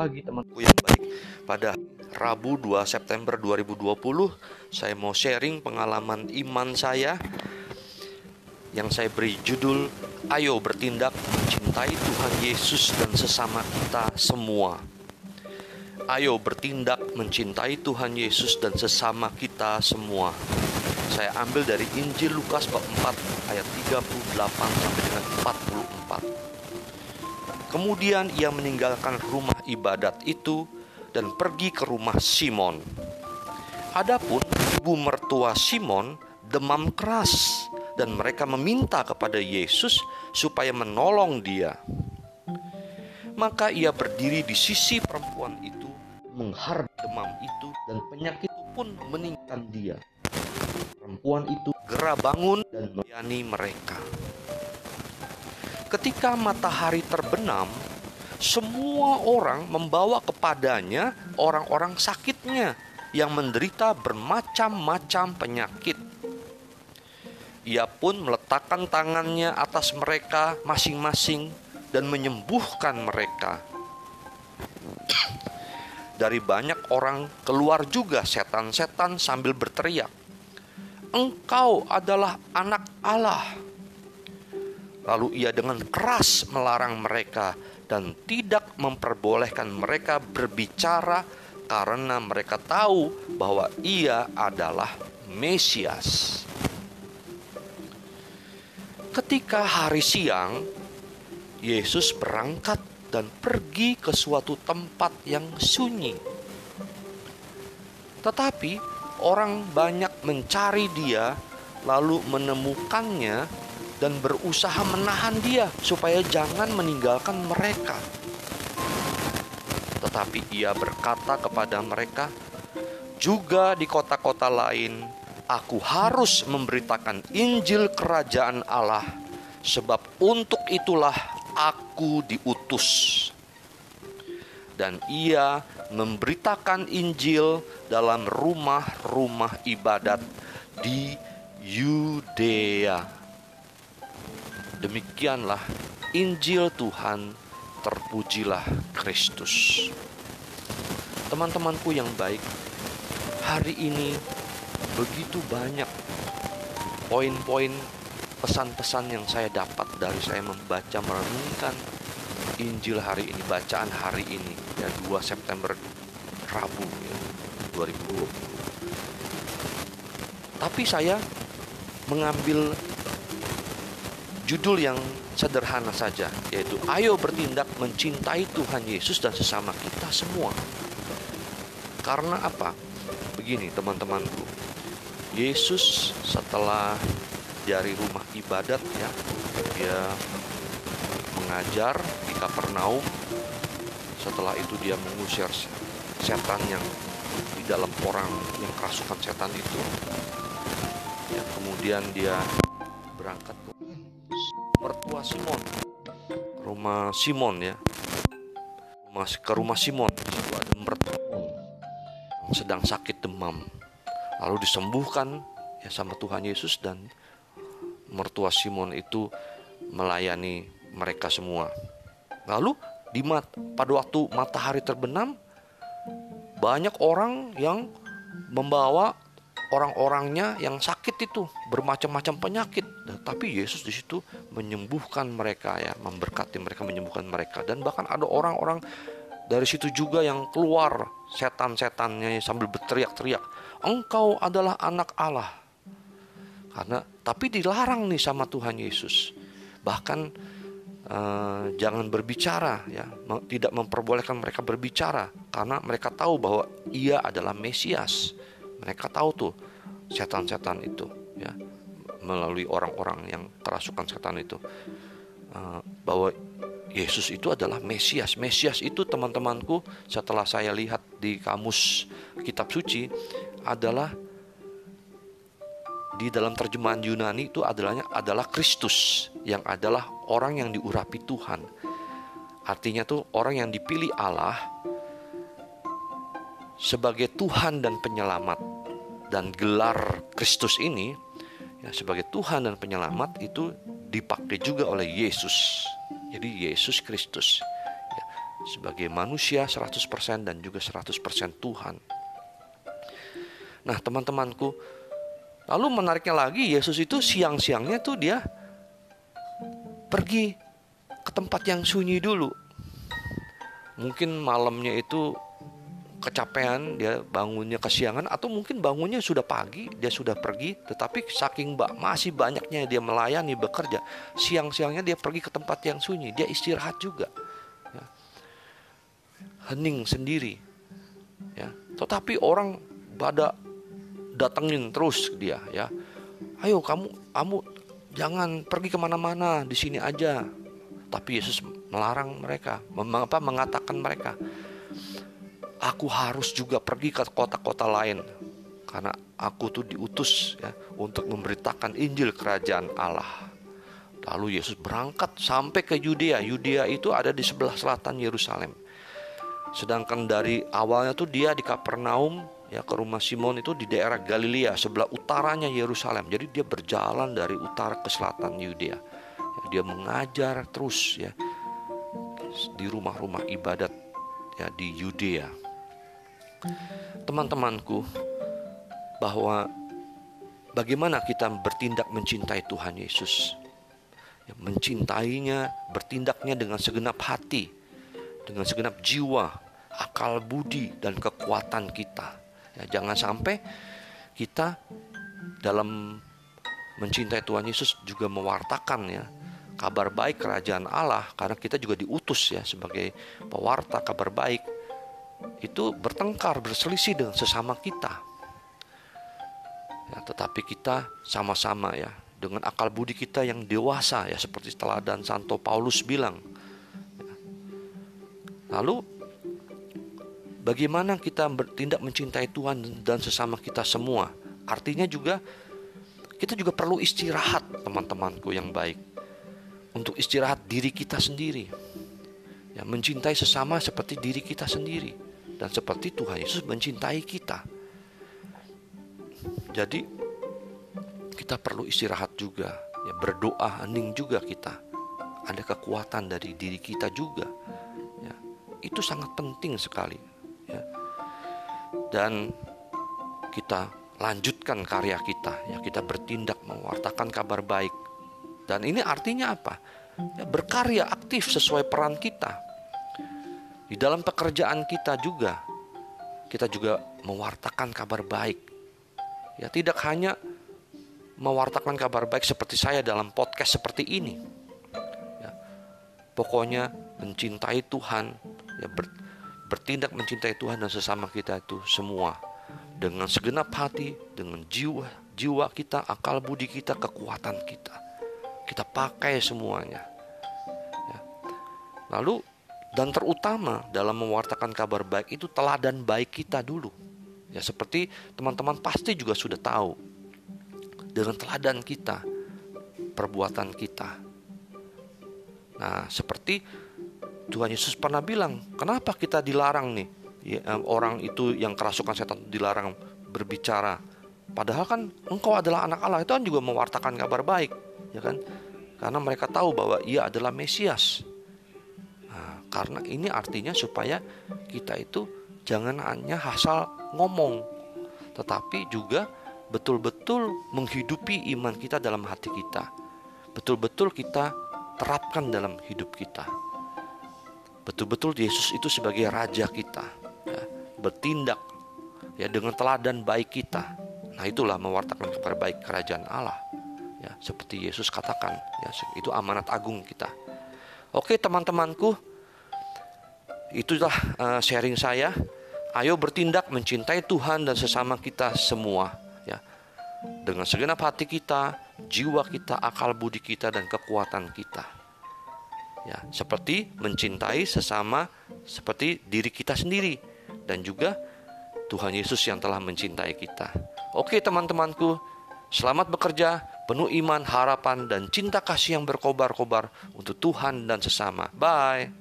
pagi temanku yang baik. Pada Rabu 2 September 2020, saya mau sharing pengalaman iman saya yang saya beri judul Ayo bertindak mencintai Tuhan Yesus dan sesama kita semua. Ayo bertindak mencintai Tuhan Yesus dan sesama kita semua. Saya ambil dari Injil Lukas bab 4 ayat 38 sampai dengan 44. Kemudian ia meninggalkan rumah ibadat itu dan pergi ke rumah Simon. Adapun ibu mertua Simon demam keras dan mereka meminta kepada Yesus supaya menolong dia. Maka ia berdiri di sisi perempuan itu, mengharap demam itu dan penyakit itu pun meninggalkan dia. Perempuan itu gerah bangun dan melayani mereka. Ketika matahari terbenam, semua orang membawa kepadanya orang-orang sakitnya yang menderita bermacam-macam penyakit. Ia pun meletakkan tangannya atas mereka masing-masing dan menyembuhkan mereka. Dari banyak orang keluar juga setan-setan sambil berteriak, "Engkau adalah Anak Allah!" Lalu ia dengan keras melarang mereka dan tidak memperbolehkan mereka berbicara karena mereka tahu bahwa ia adalah Mesias. Ketika hari siang, Yesus berangkat dan pergi ke suatu tempat yang sunyi. Tetapi orang banyak mencari dia, lalu menemukannya dan berusaha menahan dia supaya jangan meninggalkan mereka. Tetapi ia berkata kepada mereka, "Juga di kota-kota lain aku harus memberitakan Injil Kerajaan Allah, sebab untuk itulah aku diutus." Dan ia memberitakan Injil dalam rumah-rumah ibadat di Yudea Demikianlah Injil Tuhan, terpujilah Kristus. Teman-temanku yang baik, hari ini begitu banyak poin-poin pesan-pesan yang saya dapat dari saya membaca merenungkan Injil hari ini, bacaan hari ini ya 2 September Rabu ya, 2020. Tapi saya mengambil judul yang sederhana saja, yaitu "Ayo bertindak mencintai Tuhan Yesus dan sesama kita semua". Karena apa? Begini, teman-temanku, Yesus setelah dari rumah ibadat, ya, dia mengajar di Kapernaum. Setelah itu, dia mengusir setan yang di dalam orang yang kerasukan setan itu. Ya, kemudian dia berangkat ke mertua Simon. Rumah Simon ya. Rumah ke rumah Simon. Di situ ada mertua yang sedang sakit demam. Lalu disembuhkan ya sama Tuhan Yesus dan mertua Simon itu melayani mereka semua. Lalu di mat, pada waktu matahari terbenam banyak orang yang membawa orang-orangnya yang sakit itu bermacam-macam penyakit. Tapi Yesus di situ menyembuhkan mereka ya memberkati mereka menyembuhkan mereka. Dan bahkan ada orang-orang dari situ juga yang keluar setan-setannya sambil berteriak-teriak engkau adalah anak Allah. Karena tapi dilarang nih sama Tuhan Yesus. Bahkan eh, jangan berbicara ya tidak memperbolehkan mereka berbicara. Karena mereka tahu bahwa ia adalah Mesias mereka tahu tuh setan-setan itu ya melalui orang-orang yang kerasukan setan itu uh, bahwa Yesus itu adalah Mesias. Mesias itu teman-temanku setelah saya lihat di kamus kitab suci adalah di dalam terjemahan Yunani itu adalahnya adalah Kristus yang adalah orang yang diurapi Tuhan. Artinya tuh orang yang dipilih Allah sebagai Tuhan dan penyelamat dan gelar Kristus ini ya sebagai Tuhan dan penyelamat itu dipakai juga oleh Yesus. Jadi Yesus Kristus. Ya, sebagai manusia 100% dan juga 100% Tuhan. Nah, teman-temanku, lalu menariknya lagi Yesus itu siang-siangnya tuh dia pergi ke tempat yang sunyi dulu. Mungkin malamnya itu kecapean dia bangunnya kesiangan atau mungkin bangunnya sudah pagi dia sudah pergi tetapi saking masih banyaknya dia melayani bekerja siang-siangnya dia pergi ke tempat yang sunyi dia istirahat juga ya. hening sendiri ya. Tetapi orang pada datengin terus dia ya. Ayo kamu kamu jangan pergi ke mana-mana di sini aja. Tapi Yesus melarang mereka apa mengatakan mereka aku harus juga pergi ke kota-kota lain karena aku tuh diutus ya untuk memberitakan Injil kerajaan Allah. Lalu Yesus berangkat sampai ke Yudea. Yudea itu ada di sebelah selatan Yerusalem. Sedangkan dari awalnya tuh dia di Kapernaum ya ke rumah Simon itu di daerah Galilea sebelah utaranya Yerusalem. Jadi dia berjalan dari utara ke selatan Yudea. Ya, dia mengajar terus ya di rumah-rumah ibadat ya di Yudea teman-temanku bahwa bagaimana kita bertindak mencintai Tuhan Yesus. Ya, mencintainya, bertindaknya dengan segenap hati, dengan segenap jiwa, akal budi dan kekuatan kita. Ya, jangan sampai kita dalam mencintai Tuhan Yesus juga mewartakan ya kabar baik kerajaan Allah karena kita juga diutus ya sebagai pewarta kabar baik itu bertengkar, berselisih dengan sesama kita. Ya, tetapi kita sama-sama ya dengan akal budi kita yang dewasa ya seperti teladan Santo Paulus bilang. Ya. Lalu bagaimana kita bertindak mencintai Tuhan dan sesama kita semua? Artinya juga kita juga perlu istirahat teman-temanku yang baik. Untuk istirahat diri kita sendiri. Ya, mencintai sesama seperti diri kita sendiri dan seperti Tuhan Yesus mencintai kita. Jadi kita perlu istirahat juga, ya berdoa hening juga kita. Ada kekuatan dari diri kita juga. Ya, itu sangat penting sekali. Ya. Dan kita lanjutkan karya kita, ya kita bertindak mewartakan kabar baik. Dan ini artinya apa? Ya, berkarya aktif sesuai peran kita di dalam pekerjaan kita juga, kita juga mewartakan kabar baik. Ya, tidak hanya mewartakan kabar baik seperti saya dalam podcast seperti ini. Ya, pokoknya mencintai Tuhan, ya ber, bertindak mencintai Tuhan dan sesama kita itu semua dengan segenap hati, dengan jiwa, jiwa kita, akal budi kita, kekuatan kita. Kita pakai semuanya. Ya. Lalu dan terutama dalam mewartakan kabar baik itu teladan baik kita dulu. Ya seperti teman-teman pasti juga sudah tahu. Dengan teladan kita, perbuatan kita. Nah, seperti Tuhan Yesus pernah bilang, kenapa kita dilarang nih? Ya, orang itu yang kerasukan setan dilarang berbicara. Padahal kan engkau adalah anak Allah itu kan juga mewartakan kabar baik, ya kan? Karena mereka tahu bahwa ia adalah Mesias. Karena ini artinya supaya kita itu jangan hanya asal ngomong, tetapi juga betul-betul menghidupi iman kita dalam hati kita. Betul-betul kita terapkan dalam hidup kita. Betul-betul Yesus itu sebagai raja kita, ya, bertindak ya dengan teladan baik kita. Nah, itulah mewartakan kabar baik kerajaan Allah. Ya, seperti Yesus katakan, ya itu amanat agung kita. Oke, teman-temanku, itulah uh, sharing saya. Ayo bertindak mencintai Tuhan dan sesama kita semua ya. Dengan segenap hati kita, jiwa kita, akal budi kita dan kekuatan kita. Ya, seperti mencintai sesama seperti diri kita sendiri dan juga Tuhan Yesus yang telah mencintai kita. Oke, teman-temanku, selamat bekerja, penuh iman, harapan dan cinta kasih yang berkobar-kobar untuk Tuhan dan sesama. Bye.